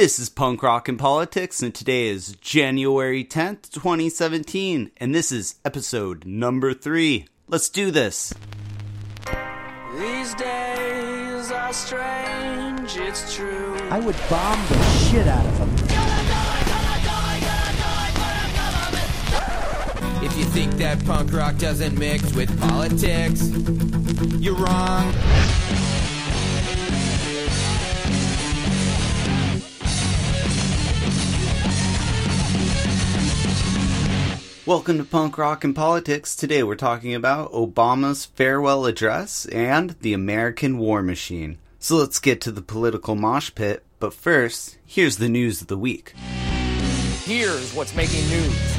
This is Punk Rock and Politics, and today is January 10th, 2017, and this is episode number three. Let's do this. These days are strange, it's true. I would bomb the shit out of them. If you think that punk rock doesn't mix with politics, you're wrong. Welcome to Punk Rock and Politics. Today we're talking about Obama's farewell address and the American war machine. So let's get to the political mosh pit, but first, here's the news of the week. Here's what's making news.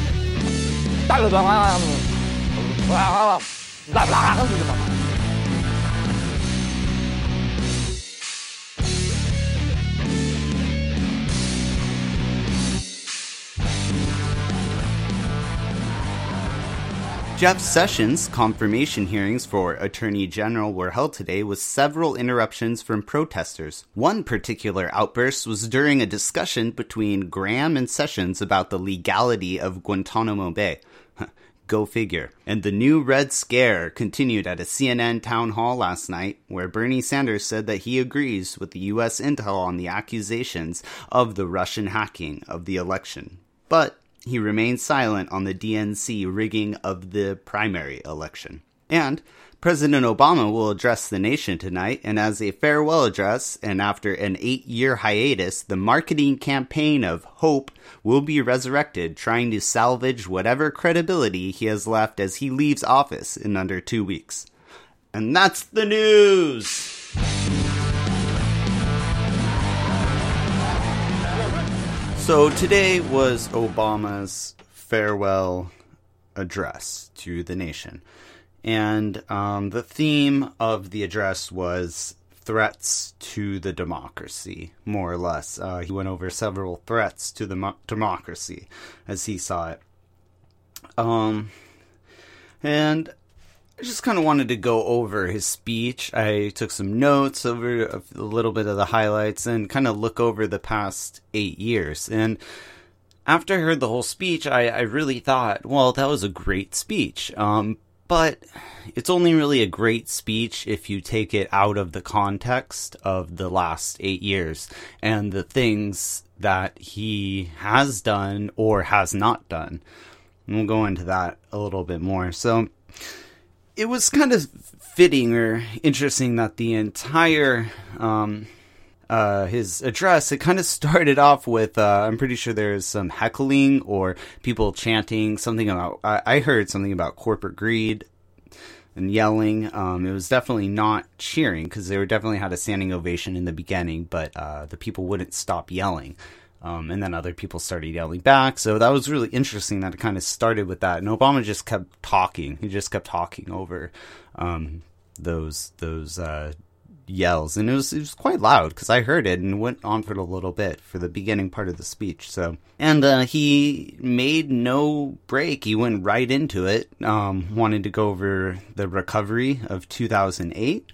Jeff Sessions' confirmation hearings for Attorney General were held today with several interruptions from protesters. One particular outburst was during a discussion between Graham and Sessions about the legality of Guantanamo Bay. Go figure. And the new Red Scare continued at a CNN town hall last night, where Bernie Sanders said that he agrees with the U.S. intel on the accusations of the Russian hacking of the election. But he remained silent on the DNC rigging of the primary election. And President Obama will address the nation tonight, and as a farewell address, and after an eight year hiatus, the marketing campaign of hope will be resurrected, trying to salvage whatever credibility he has left as he leaves office in under two weeks. And that's the news! So today was Obama's farewell address to the nation. And um, the theme of the address was threats to the democracy, more or less. Uh, he went over several threats to the mo- democracy as he saw it. Um, and I just kind of wanted to go over his speech. I took some notes over a little bit of the highlights and kind of look over the past eight years. And after I heard the whole speech, I, I really thought, well, that was a great speech. Um, but it's only really a great speech if you take it out of the context of the last eight years and the things that he has done or has not done. We'll go into that a little bit more. So, it was kind of fitting or interesting that the entire um, uh, his address it kind of started off with uh, I'm pretty sure there's some heckling or people chanting something about I, I heard something about corporate greed and yelling. Um, it was definitely not cheering because they were definitely had a standing ovation in the beginning, but uh, the people wouldn't stop yelling. Um, and then other people started yelling back. So that was really interesting that it kind of started with that. And Obama just kept talking. He just kept talking over um, those those uh, yells, and it was it was quite loud because I heard it and went on for a little bit for the beginning part of the speech. So and uh, he made no break. He went right into it. Um, wanted to go over the recovery of 2008.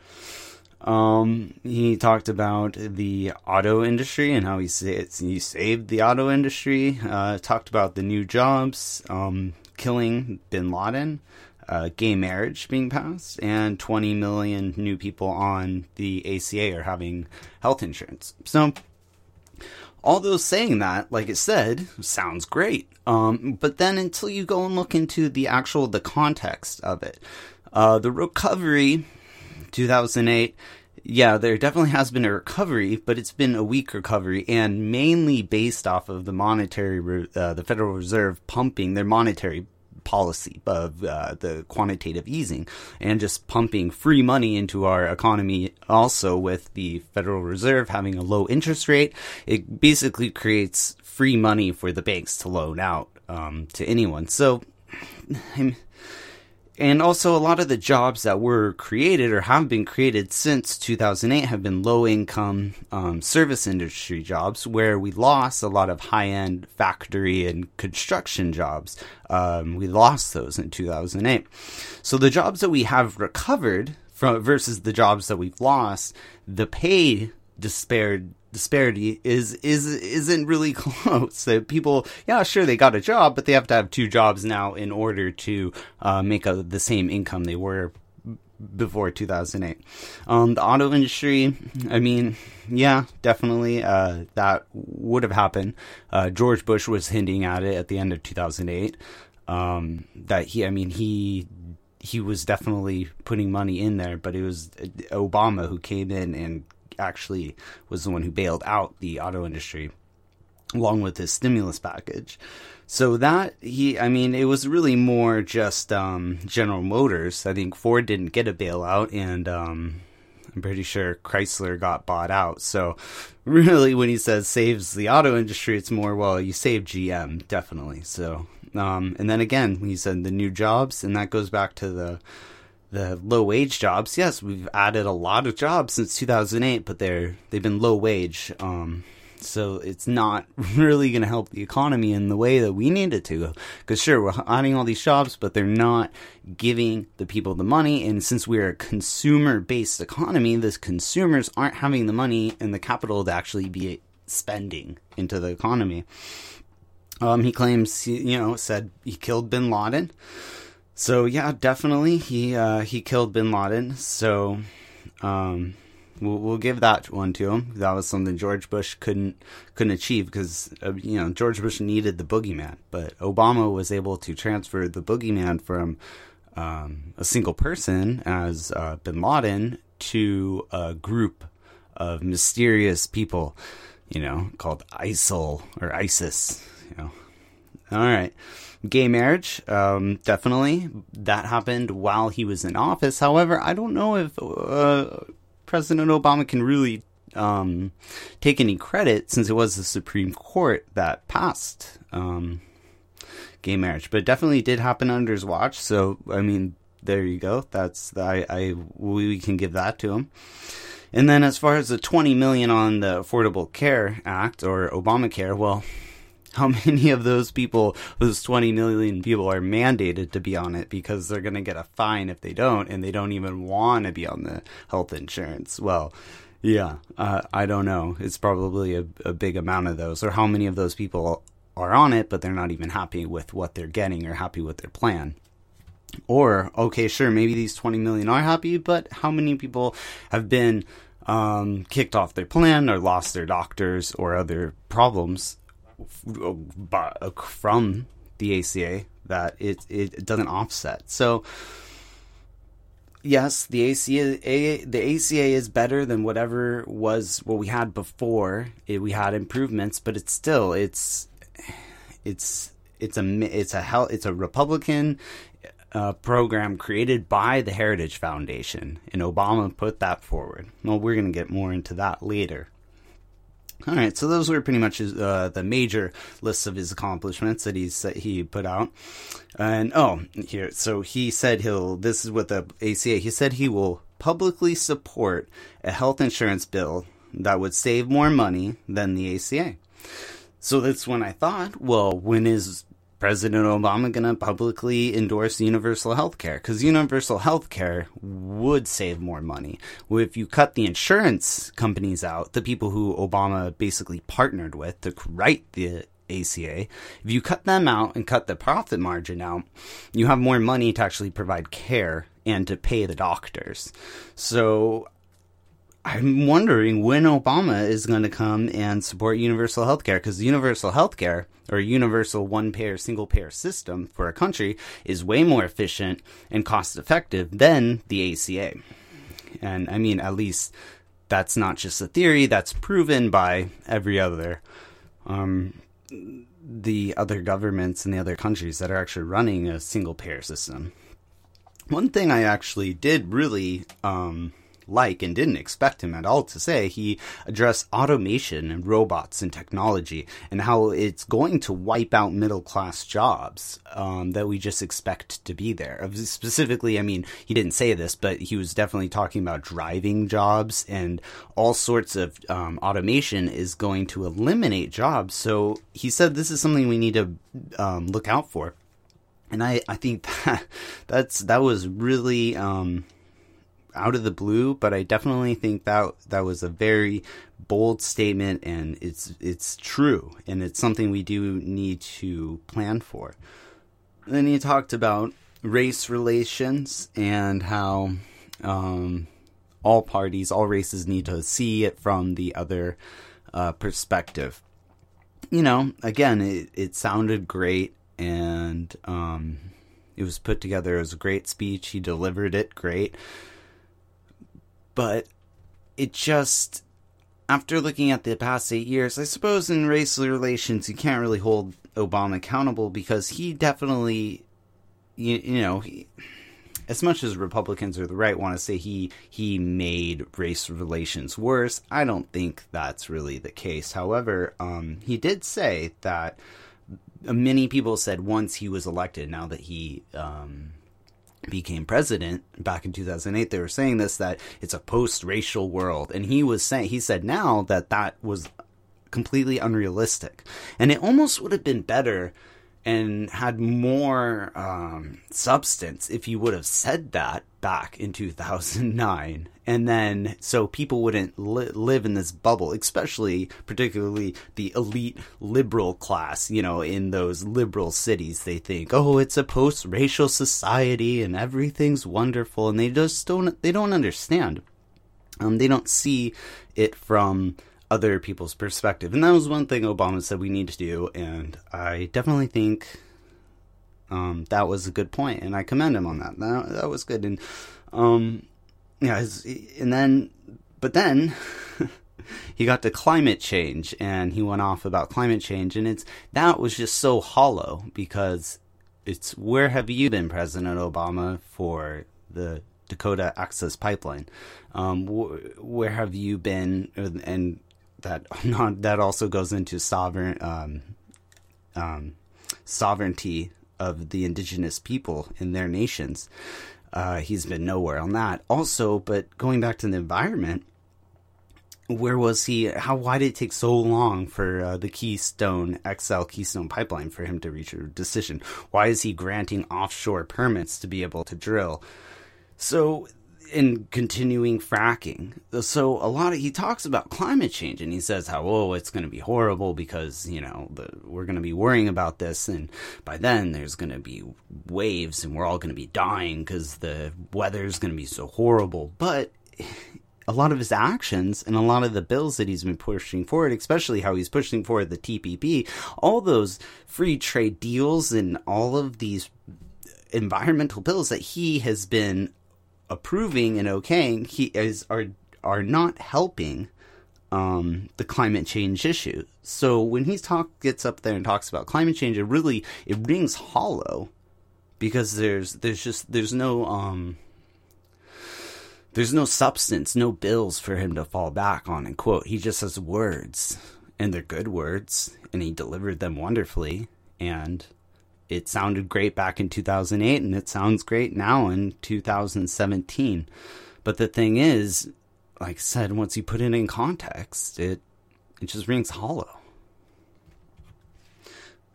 Um, he talked about the auto industry and how he, he saved the auto industry. Uh, talked about the new jobs, um, killing bin Laden, uh, gay marriage being passed, and 20 million new people on the ACA are having health insurance. So, all those saying that, like it said, sounds great. Um, but then until you go and look into the actual the context of it, uh, the recovery 2008 yeah there definitely has been a recovery but it's been a weak recovery and mainly based off of the monetary uh, the federal reserve pumping their monetary policy of uh, the quantitative easing and just pumping free money into our economy also with the federal reserve having a low interest rate. It basically creates free money for the banks to loan out um, to anyone. So I'm, and also a lot of the jobs that were created or have been created since 2008 have been low income um, service industry jobs where we lost a lot of high end factory and construction jobs. Um, we lost those in 2008 so the jobs that we have recovered from versus the jobs that we've lost the pay disparity disparity is is isn't really close. That people, yeah, sure, they got a job, but they have to have two jobs now in order to uh, make a, the same income they were before 2008. Um, the auto industry, I mean, yeah, definitely, uh, that would have happened. Uh, George Bush was hinting at it at the end of 2008. Um, that he, I mean, he he was definitely putting money in there, but it was Obama who came in and actually was the one who bailed out the auto industry along with his stimulus package. So that he, I mean, it was really more just um, General Motors. I think Ford didn't get a bailout, and um, I'm pretty sure Chrysler got bought out. So really, when he says saves the auto industry, it's more well, you save GM definitely. So um, and then again, he said the new jobs, and that goes back to the the low wage jobs. Yes, we've added a lot of jobs since 2008, but they're they've been low wage. Um, so it's not really going to help the economy in the way that we need it to. Because sure, we're adding all these jobs, but they're not giving the people the money. And since we're a consumer-based economy, the consumers aren't having the money and the capital to actually be spending into the economy. Um, he claims, you know, said he killed Bin Laden. So yeah, definitely he uh, he killed Bin Laden. So um, we'll, we'll give that one to him. That was something George Bush couldn't couldn't achieve because uh, you know George Bush needed the boogeyman, but Obama was able to transfer the boogeyman from um, a single person as uh, Bin Laden to a group of mysterious people, you know, called ISIL or ISIS. You know, all right. Gay marriage, um, definitely. That happened while he was in office. However, I don't know if uh, President Obama can really um, take any credit since it was the Supreme Court that passed um, gay marriage. But it definitely did happen under his watch. So, I mean, there you go. That's I, I we can give that to him. And then as far as the 20 million on the Affordable Care Act or Obamacare, well, how many of those people, those 20 million people, are mandated to be on it because they're going to get a fine if they don't, and they don't even want to be on the health insurance? Well, yeah, uh, I don't know. It's probably a, a big amount of those, or how many of those people are on it, but they're not even happy with what they're getting or happy with their plan. Or, okay, sure, maybe these 20 million are happy, but how many people have been um, kicked off their plan or lost their doctors or other problems from the ACA that it it doesn't offset. So yes, the ACA the ACA is better than whatever was what we had before. It, we had improvements, but it's still it's it's it's a it's a hell it's a Republican uh, program created by the Heritage Foundation, and Obama put that forward. Well, we're going to get more into that later. All right, so those were pretty much his, uh, the major lists of his accomplishments that he's that he put out. And oh, here, so he said he'll. This is what the ACA. He said he will publicly support a health insurance bill that would save more money than the ACA. So that's when I thought, well, when is President Obama going to publicly endorse universal health care? Because universal health care would save more money. If you cut the insurance companies out, the people who Obama basically partnered with to write the ACA, if you cut them out and cut the profit margin out, you have more money to actually provide care and to pay the doctors. So I'm wondering when Obama is going to come and support universal health care because universal health care or universal one payer, single payer system for a country is way more efficient and cost effective than the ACA. And I mean, at least that's not just a theory, that's proven by every other. Um, the other governments and the other countries that are actually running a single payer system. One thing I actually did really um, like and didn't expect him at all to say. He addressed automation and robots and technology and how it's going to wipe out middle class jobs um, that we just expect to be there. Specifically, I mean, he didn't say this, but he was definitely talking about driving jobs and all sorts of um, automation is going to eliminate jobs. So he said this is something we need to um, look out for. And I, I think that that's that was really um, out of the blue, but I definitely think that that was a very bold statement, and it's it's true, and it's something we do need to plan for. then he talked about race relations and how um, all parties, all races need to see it from the other uh, perspective. You know, again, it, it sounded great and um, it was put together as a great speech. He delivered it great. But it just, after looking at the past eight years, I suppose in race relations, you can't really hold Obama accountable because he definitely, you, you know, he, as much as Republicans or the right want to say he he made race relations worse, I don't think that's really the case. However, um, he did say that many people said once he was elected, now that he um, became president back in 2008, they were saying this that it's a post-racial world, and he was saying he said now that that was completely unrealistic, and it almost would have been better and had more um, substance if you would have said that back in 2009 and then so people wouldn't li- live in this bubble especially particularly the elite liberal class you know in those liberal cities they think oh it's a post-racial society and everything's wonderful and they just don't they don't understand um, they don't see it from other people's perspective. And that was one thing Obama said we need to do. And I definitely think um, that was a good point, and I commend him on that. That, that was good. And um, yeah, and then, but then. he got to climate change and he went off about climate change and it's that was just so hollow because it's where have you been president obama for the dakota access pipeline um, wh- where have you been and that not, that also goes into sovereign um, um, sovereignty of the indigenous people in their nations. Uh, he's been nowhere on that. Also, but going back to the environment, where was he? How? Why did it take so long for uh, the Keystone XL Keystone pipeline for him to reach a decision? Why is he granting offshore permits to be able to drill? So in continuing fracking. So a lot of he talks about climate change and he says how oh it's going to be horrible because you know the, we're going to be worrying about this and by then there's going to be waves and we're all going to be dying because the weather's going to be so horrible. But a lot of his actions and a lot of the bills that he's been pushing forward, especially how he's pushing forward the TPP, all those free trade deals and all of these environmental bills that he has been approving and okaying he is are are not helping um, the climate change issue. So when he talk gets up there and talks about climate change, it really it rings hollow because there's there's just there's no um there's no substance, no bills for him to fall back on and quote. He just has words and they're good words and he delivered them wonderfully and it sounded great back in 2008 and it sounds great now in 2017. But the thing is, like I said, once you put it in context, it it just rings hollow.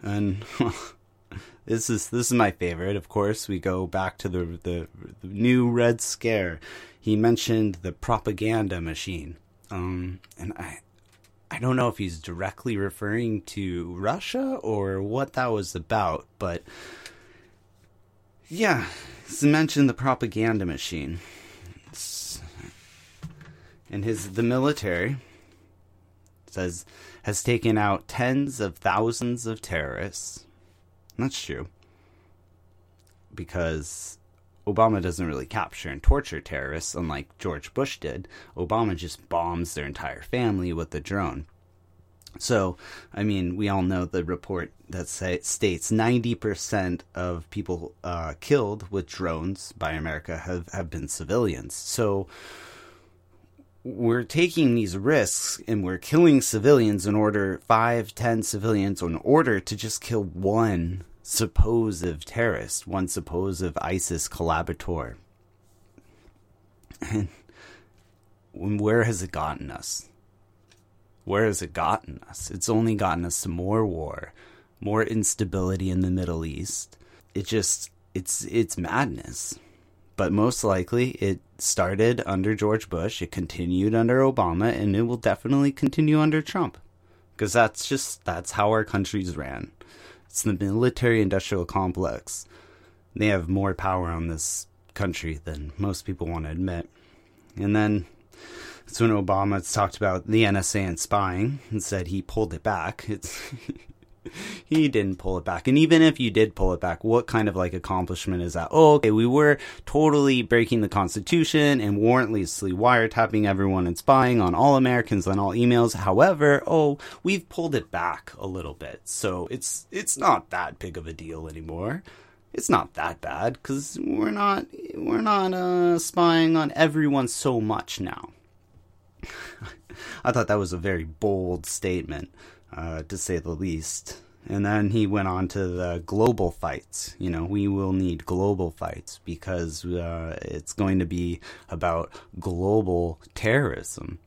And this is this is my favorite. Of course, we go back to the, the the, new Red Scare. He mentioned the propaganda machine, um, and I I don't know if he's directly referring to Russia or what that was about, but yeah, he's mentioned the propaganda machine. It's, and his the military says has taken out tens of thousands of terrorists. That's true. Because Obama doesn't really capture and torture terrorists, unlike George Bush did. Obama just bombs their entire family with a drone. So, I mean, we all know the report that say, states 90% of people uh, killed with drones by America have, have been civilians. So, we're taking these risks and we're killing civilians in order, five, ten civilians, in order to just kill one supposed terrorist, one supposed ISIS collaborator. And where has it gotten us? Where has it gotten us? It's only gotten us more war, more instability in the Middle East. It just it's it's madness. but most likely it started under George Bush, it continued under Obama, and it will definitely continue under Trump. Because that's just that's how our countries ran. It's the military industrial complex. They have more power on this country than most people want to admit. And then it's when Obama talked about the NSA and spying and said he pulled it back. It's he didn't pull it back. And even if you did pull it back, what kind of like accomplishment is that? Oh, okay, we were totally breaking the Constitution and warrantlessly wiretapping everyone and spying on all Americans on all emails. However, oh, we've pulled it back a little bit. So it's it's not that big of a deal anymore. It's not that bad because we're not we're not uh, spying on everyone so much now. I thought that was a very bold statement uh, to say the least. And then he went on to the global fights. You know, we will need global fights because uh, it's going to be about global terrorism,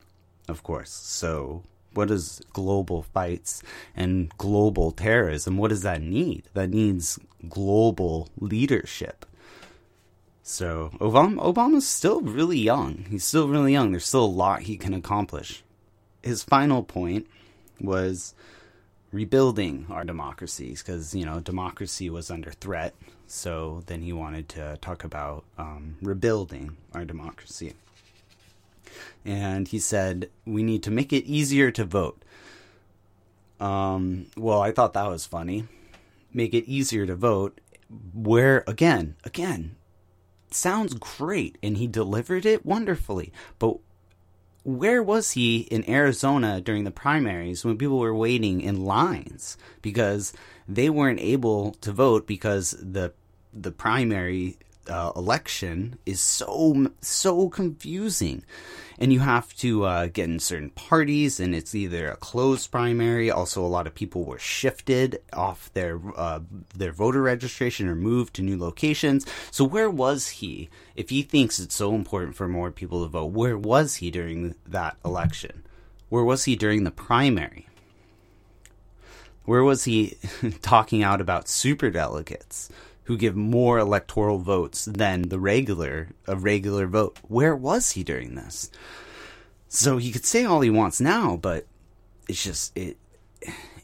of course. So, what is global fights and global terrorism? What does that need? That needs global leadership. So, Obama, Obama's still really young. He's still really young. There's still a lot he can accomplish. His final point was rebuilding our democracies because you know democracy was under threat. So then he wanted to talk about um, rebuilding our democracy, and he said we need to make it easier to vote. Um, well, I thought that was funny. Make it easier to vote. Where again, again, sounds great, and he delivered it wonderfully. But where was he in Arizona during the primaries when people were waiting in lines? Because they weren't able to vote because the the primary uh, election is so so confusing. And you have to uh, get in certain parties and it's either a closed primary. Also a lot of people were shifted off their uh, their voter registration or moved to new locations. So where was he? If he thinks it's so important for more people to vote where was he during that election? Where was he during the primary? Where was he talking out about super delegates who give more electoral votes than the regular a regular vote. Where was he during this? So he could say all he wants now, but it's just it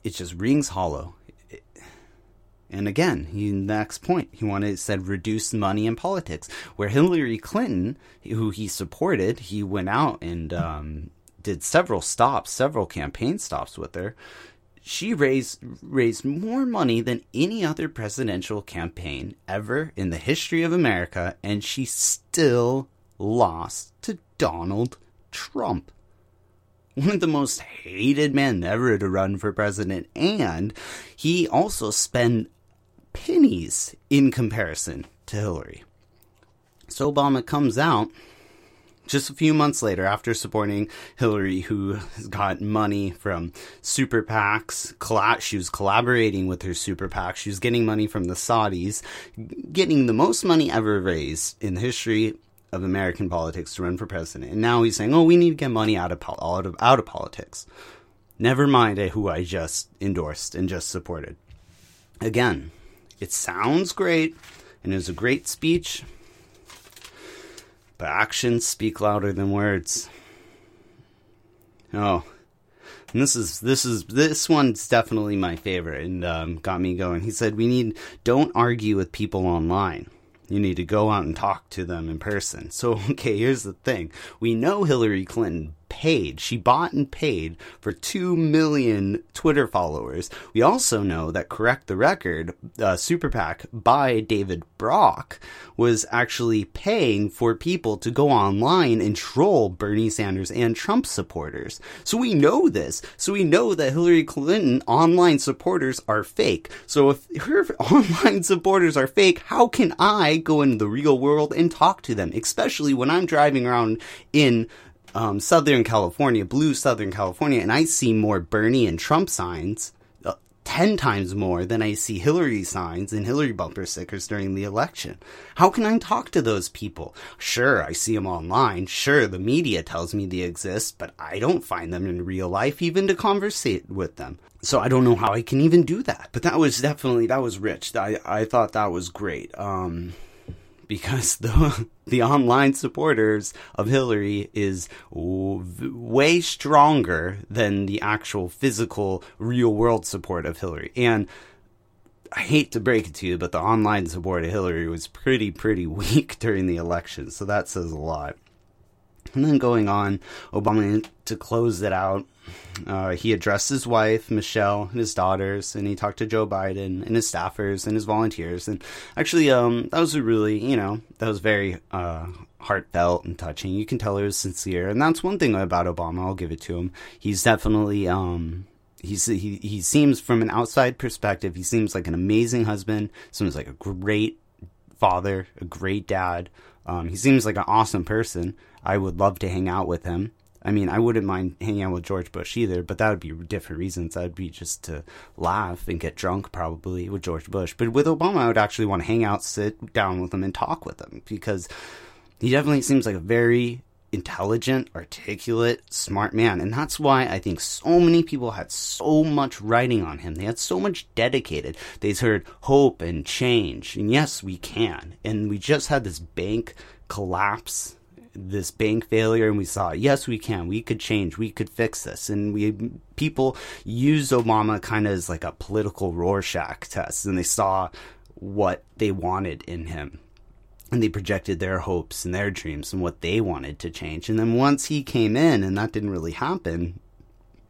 it just rings hollow. and again, he next point he wanted said reduce money in politics. Where Hillary Clinton, who he supported, he went out and um, did several stops, several campaign stops with her she raised raised more money than any other presidential campaign ever in the history of America, and she still lost to Donald Trump. One of the most hated men ever to run for president, and he also spent pennies in comparison to Hillary. So Obama comes out just a few months later, after supporting Hillary, who got money from super PACs, she was collaborating with her super PAC. She was getting money from the Saudis, getting the most money ever raised in the history of American politics to run for president. And now he's saying, "Oh, we need to get money out of out of out of politics." Never mind who I just endorsed and just supported. Again, it sounds great and it was a great speech, but actions speak louder than words. Oh, and this is this is this one's definitely my favorite and um, got me going. He said, "We need don't argue with people online. You need to go out and talk to them in person." So, okay, here's the thing: we know Hillary Clinton paid. She bought and paid for 2 million Twitter followers. We also know that Correct the Record, uh, Super PAC by David Brock, was actually paying for people to go online and troll Bernie Sanders and Trump supporters. So we know this. So we know that Hillary Clinton online supporters are fake. So if her online supporters are fake, how can I go into the real world and talk to them? Especially when I'm driving around in um, Southern California, blue Southern California, and I see more Bernie and Trump signs, uh, 10 times more than I see Hillary signs and Hillary bumper stickers during the election. How can I talk to those people? Sure, I see them online. Sure, the media tells me they exist, but I don't find them in real life even to conversate with them. So I don't know how I can even do that. But that was definitely, that was rich. I, I thought that was great. Um, because the the online supporters of Hillary is w- way stronger than the actual physical real world support of Hillary. And I hate to break it to you, but the online support of Hillary was pretty pretty weak during the election. So that says a lot. And then going on, Obama to close it out, uh, he addressed his wife, Michelle, and his daughters, and he talked to Joe Biden and his staffers and his volunteers. And actually, um, that was really, you know, that was very uh, heartfelt and touching. You can tell he was sincere, and that's one thing about Obama. I'll give it to him. He's definitely, um, he's he he seems from an outside perspective, he seems like an amazing husband. Seems like a great father, a great dad. Um, he seems like an awesome person. I would love to hang out with him. I mean, I wouldn't mind hanging out with George Bush either, but that would be different reasons. That would be just to laugh and get drunk, probably, with George Bush. But with Obama, I would actually want to hang out, sit down with him, and talk with him because he definitely seems like a very intelligent, articulate, smart man. And that's why I think so many people had so much writing on him. They had so much dedicated. They heard hope and change. And yes, we can. And we just had this bank collapse this bank failure and we saw yes we can we could change we could fix this and we people used obama kind of as like a political rorschach test and they saw what they wanted in him and they projected their hopes and their dreams and what they wanted to change. And then once he came in and that didn't really happen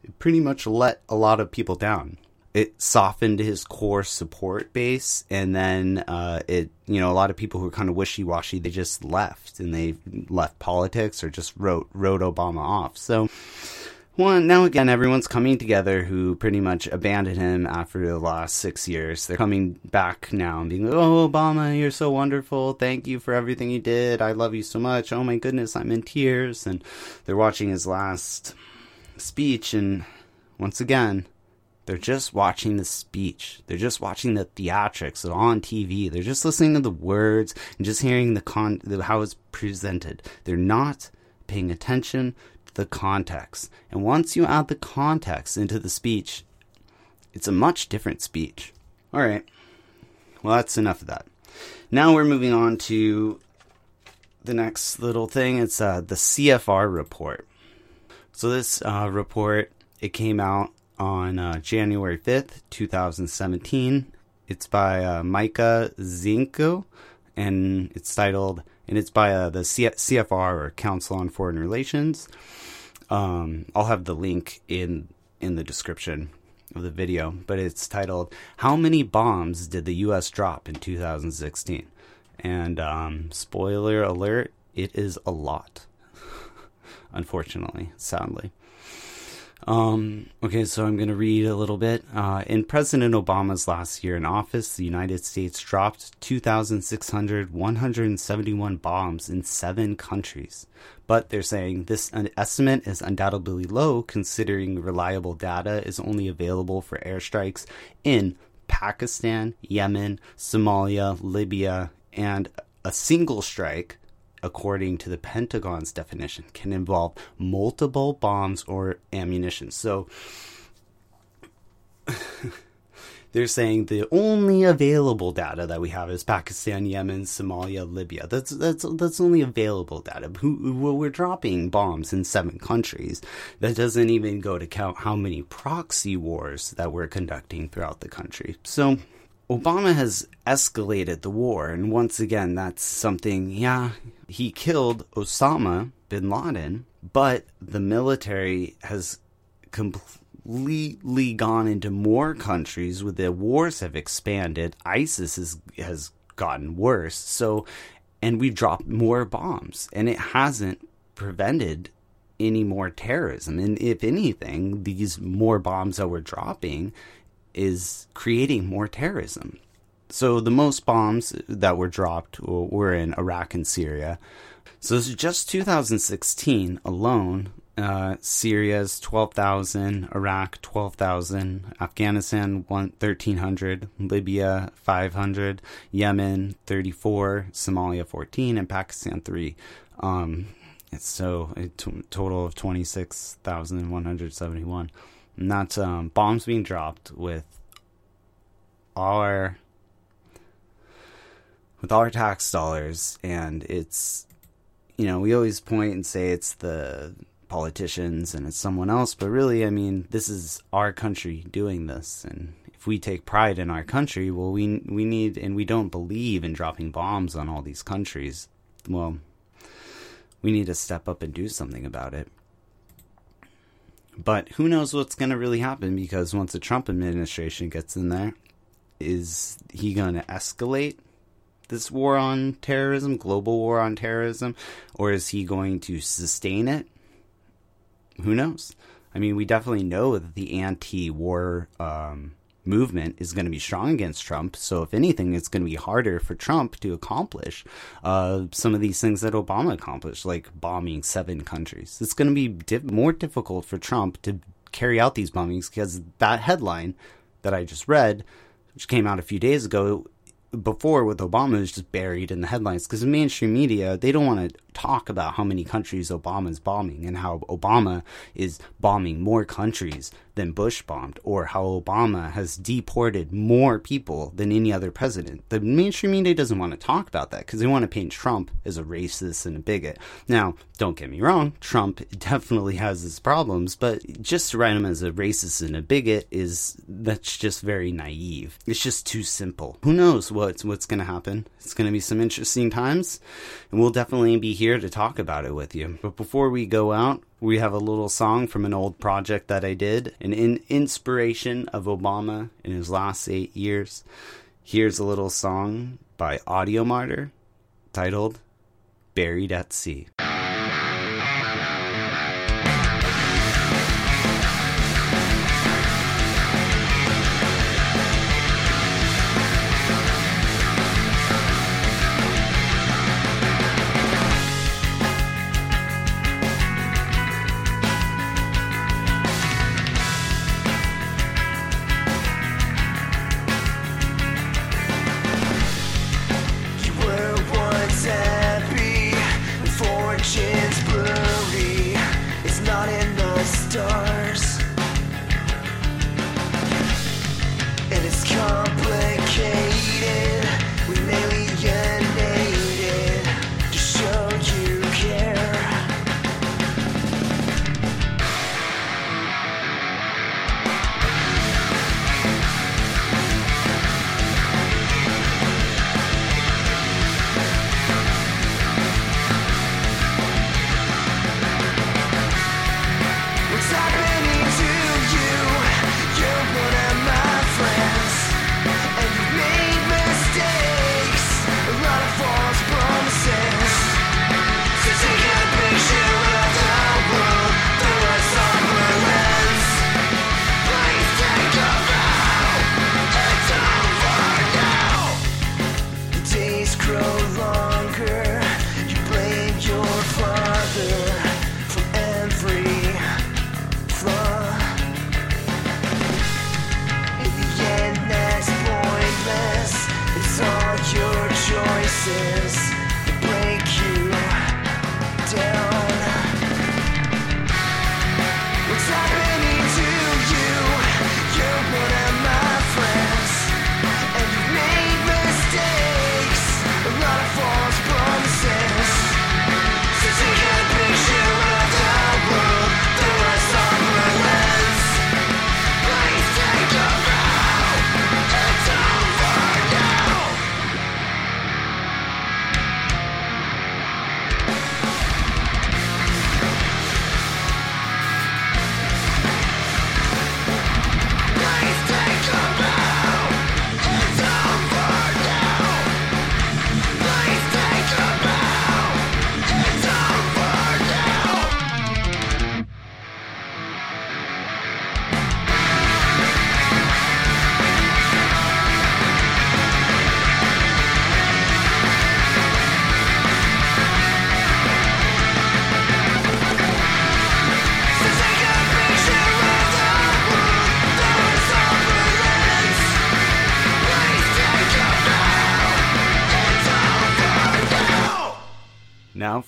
it pretty much let a lot of people down. It softened his core support base. And then uh, it you know a lot of people who were kind of wishy-washy they just left and they left politics or just wrote wrote obama off. So well, now again, everyone's coming together who pretty much abandoned him after the last six years. They're coming back now and being like, oh, Obama, you're so wonderful. Thank you for everything you did. I love you so much. Oh my goodness, I'm in tears. And they're watching his last speech. And once again, they're just watching the speech. They're just watching the theatrics on TV. They're just listening to the words and just hearing the con how it's presented. They're not paying attention the context. And once you add the context into the speech, it's a much different speech. All right. Well, that's enough of that. Now we're moving on to the next little thing. It's uh, the CFR report. So this uh, report it came out on uh, January 5th, 2017. It's by uh, Micah Zenko, and it's titled, and it's by uh, the C- CFR or Council on Foreign Relations. Um, I'll have the link in in the description of the video, but it's titled "How many bombs did the U.S. drop in 2016?" And um, spoiler alert: it is a lot. Unfortunately, sadly. Um, okay, so I'm going to read a little bit. Uh, in President Obama's last year in office, the United States dropped 2,671 bombs in seven countries. But they're saying this estimate is undoubtedly low considering reliable data is only available for airstrikes in Pakistan, Yemen, Somalia, Libya, and a single strike according to the Pentagon's definition, can involve multiple bombs or ammunition. So they're saying the only available data that we have is Pakistan, Yemen, Somalia, Libya. That's that's that's only available data. We're dropping bombs in seven countries. That doesn't even go to count how many proxy wars that we're conducting throughout the country. So Obama has escalated the war, and once again, that's something, yeah, he killed Osama bin Laden, but the military has completely gone into more countries where the wars have expanded. ISIS has, has gotten worse. So, and we've dropped more bombs, and it hasn't prevented any more terrorism. And if anything, these more bombs that we're dropping is creating more terrorism. So the most bombs that were dropped were in Iraq and Syria. So this is just 2016 alone. Uh, Syria's 12,000, Iraq 12,000, Afghanistan 1,300, Libya 500, Yemen 34, Somalia 14, and Pakistan 3. Um, so a t- total of 26,171 not um, bombs being dropped with our with our tax dollars, and it's you know we always point and say it's the politicians and it's someone else, but really, I mean, this is our country doing this, and if we take pride in our country, well, we we need and we don't believe in dropping bombs on all these countries. Well, we need to step up and do something about it. But who knows what's going to really happen because once the Trump administration gets in there, is he going to escalate this war on terrorism, global war on terrorism, or is he going to sustain it? Who knows? I mean, we definitely know that the anti war um, movement is going to be strong against Trump. So, if anything, it's going to be harder for Trump to accomplish uh, some of these things that Obama accomplished, like bombing seven countries. It's going to be di- more difficult for Trump to carry out these bombings because that headline that I just read, which came out a few days ago, before with Obama is just buried in the headlines because the mainstream media they don't want to talk about how many countries Obama is bombing and how Obama is bombing more countries than Bush bombed or how Obama has deported more people than any other president. The mainstream media doesn't want to talk about that because they want to paint Trump as a racist and a bigot. Now, don't get me wrong, Trump definitely has his problems, but just to write him as a racist and a bigot is that's just very naive. It's just too simple. Who knows what's what's going to happen? It's going to be some interesting times, and we'll definitely be here to talk about it with you. But before we go out, we have a little song from an old project that I did, an in inspiration of Obama in his last eight years. Here's a little song by Audio Martyr titled Buried at Sea.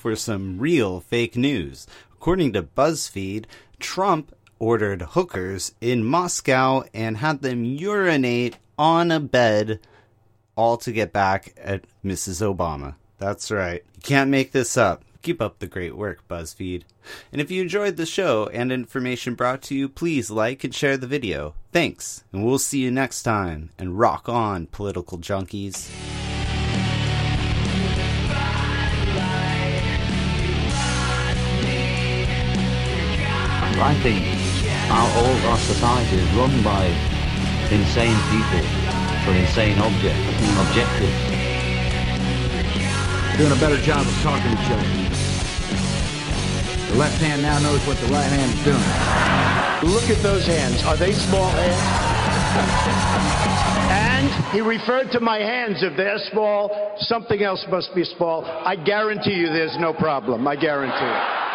For some real fake news. According to BuzzFeed, Trump ordered hookers in Moscow and had them urinate on a bed all to get back at Mrs. Obama. That's right. You can't make this up. Keep up the great work, BuzzFeed. And if you enjoyed the show and information brought to you, please like and share the video. Thanks, and we'll see you next time. And rock on, political junkies. I think our, all our society is run by insane people for insane object, objectives. Doing a better job of talking to each other. The left hand now knows what the right hand is doing. Look at those hands. Are they small hands? And he referred to my hands. If they're small, something else must be small. I guarantee you there's no problem. I guarantee it.